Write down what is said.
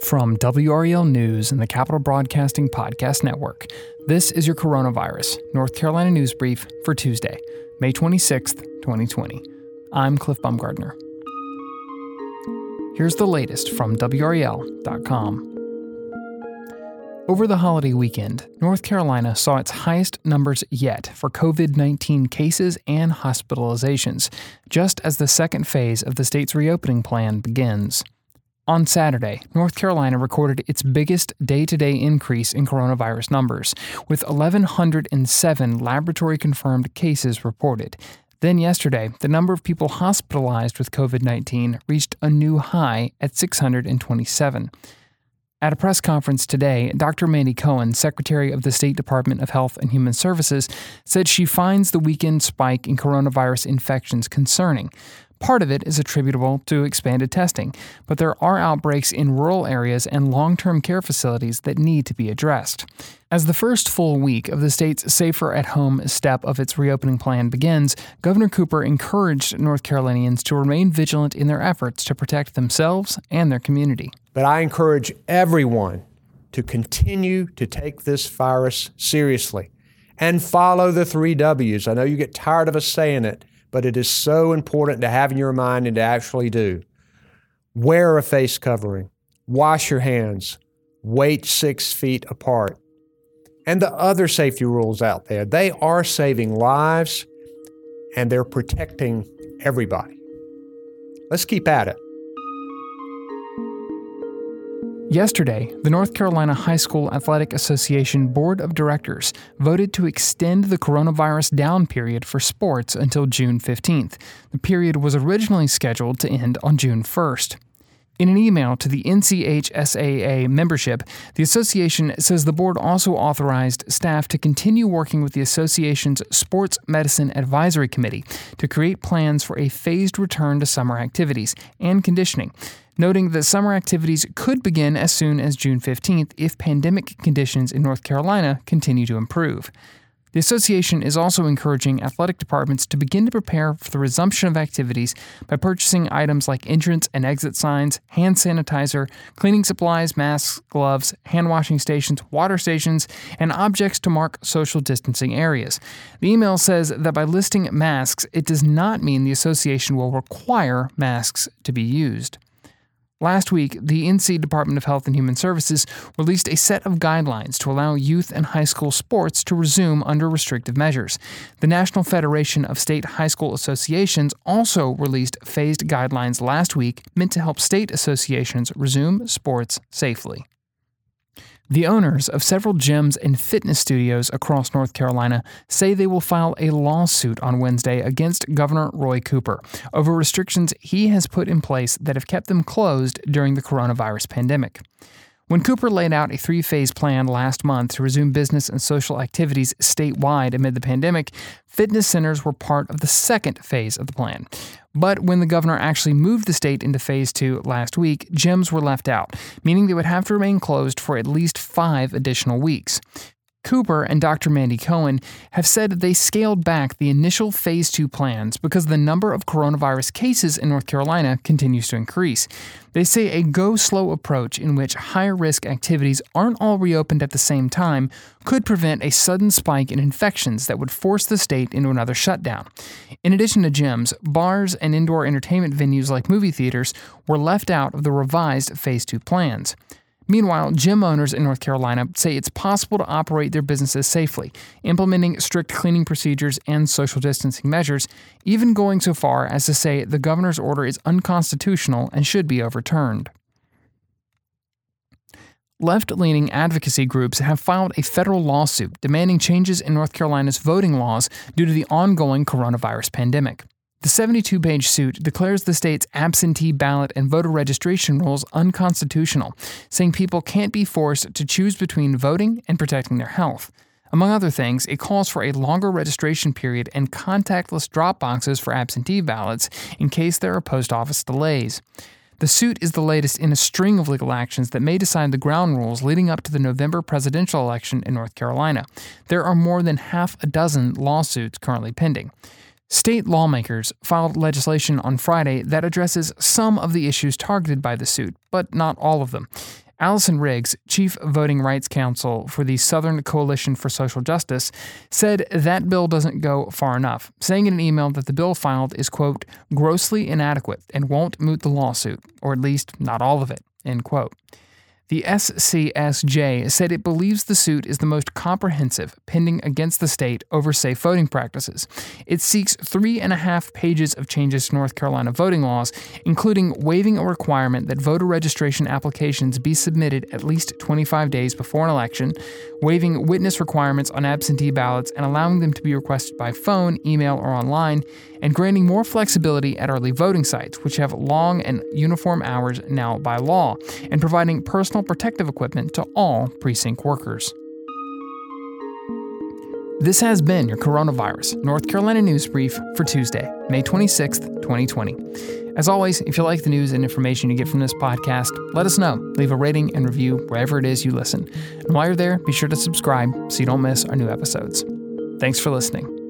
From WRAL News and the Capitol Broadcasting Podcast Network, this is your Coronavirus North Carolina News Brief for Tuesday, May 26th, 2020. I'm Cliff Baumgardner. Here's the latest from WRAL.com. Over the holiday weekend, North Carolina saw its highest numbers yet for COVID 19 cases and hospitalizations, just as the second phase of the state's reopening plan begins. On Saturday, North Carolina recorded its biggest day to day increase in coronavirus numbers, with 1,107 laboratory confirmed cases reported. Then yesterday, the number of people hospitalized with COVID 19 reached a new high at 627. At a press conference today, Dr. Mandy Cohen, Secretary of the State Department of Health and Human Services, said she finds the weekend spike in coronavirus infections concerning. Part of it is attributable to expanded testing, but there are outbreaks in rural areas and long term care facilities that need to be addressed. As the first full week of the state's Safer at Home step of its reopening plan begins, Governor Cooper encouraged North Carolinians to remain vigilant in their efforts to protect themselves and their community. But I encourage everyone to continue to take this virus seriously and follow the three W's. I know you get tired of us saying it but it is so important to have in your mind and to actually do. Wear a face covering, wash your hands, wait six feet apart. And the other safety rules out there, they are saving lives and they're protecting everybody. Let's keep at it. Yesterday, the North Carolina High School Athletic Association Board of Directors voted to extend the coronavirus down period for sports until June 15th. The period was originally scheduled to end on June 1st. In an email to the NCHSAA membership, the association says the board also authorized staff to continue working with the association's Sports Medicine Advisory Committee to create plans for a phased return to summer activities and conditioning noting that summer activities could begin as soon as June 15th if pandemic conditions in North Carolina continue to improve. The association is also encouraging athletic departments to begin to prepare for the resumption of activities by purchasing items like entrance and exit signs, hand sanitizer, cleaning supplies, masks, gloves, hand washing stations, water stations, and objects to mark social distancing areas. The email says that by listing masks, it does not mean the association will require masks to be used. Last week, the NC Department of Health and Human Services released a set of guidelines to allow youth and high school sports to resume under restrictive measures. The National Federation of State High School Associations also released phased guidelines last week meant to help state associations resume sports safely. The owners of several gyms and fitness studios across North Carolina say they will file a lawsuit on Wednesday against Governor Roy Cooper over restrictions he has put in place that have kept them closed during the coronavirus pandemic. When Cooper laid out a three phase plan last month to resume business and social activities statewide amid the pandemic, fitness centers were part of the second phase of the plan. But when the governor actually moved the state into phase two last week, gyms were left out, meaning they would have to remain closed for at least five additional weeks. Cooper and Dr. Mandy Cohen have said they scaled back the initial phase two plans because the number of coronavirus cases in North Carolina continues to increase. They say a go slow approach in which higher risk activities aren't all reopened at the same time could prevent a sudden spike in infections that would force the state into another shutdown. In addition to gyms, bars and indoor entertainment venues like movie theaters were left out of the revised phase two plans. Meanwhile, gym owners in North Carolina say it's possible to operate their businesses safely, implementing strict cleaning procedures and social distancing measures, even going so far as to say the governor's order is unconstitutional and should be overturned. Left leaning advocacy groups have filed a federal lawsuit demanding changes in North Carolina's voting laws due to the ongoing coronavirus pandemic. The 72 page suit declares the state's absentee ballot and voter registration rules unconstitutional, saying people can't be forced to choose between voting and protecting their health. Among other things, it calls for a longer registration period and contactless drop boxes for absentee ballots in case there are post office delays. The suit is the latest in a string of legal actions that may decide the ground rules leading up to the November presidential election in North Carolina. There are more than half a dozen lawsuits currently pending. State lawmakers filed legislation on Friday that addresses some of the issues targeted by the suit, but not all of them. Allison Riggs, Chief Voting Rights Counsel for the Southern Coalition for Social Justice, said that bill doesn't go far enough, saying in an email that the bill filed is, quote, grossly inadequate and won't moot the lawsuit, or at least not all of it, end quote. The SCSJ said it believes the suit is the most comprehensive pending against the state over safe voting practices. It seeks three and a half pages of changes to North Carolina voting laws, including waiving a requirement that voter registration applications be submitted at least 25 days before an election, waiving witness requirements on absentee ballots and allowing them to be requested by phone, email, or online, and granting more flexibility at early voting sites, which have long and uniform hours now by law, and providing personal protective equipment to all precinct workers. This has been your Coronavirus North Carolina News Brief for Tuesday, May 26th, 2020. As always, if you like the news and information you get from this podcast, let us know. Leave a rating and review wherever it is you listen. And while you're there, be sure to subscribe so you don't miss our new episodes. Thanks for listening.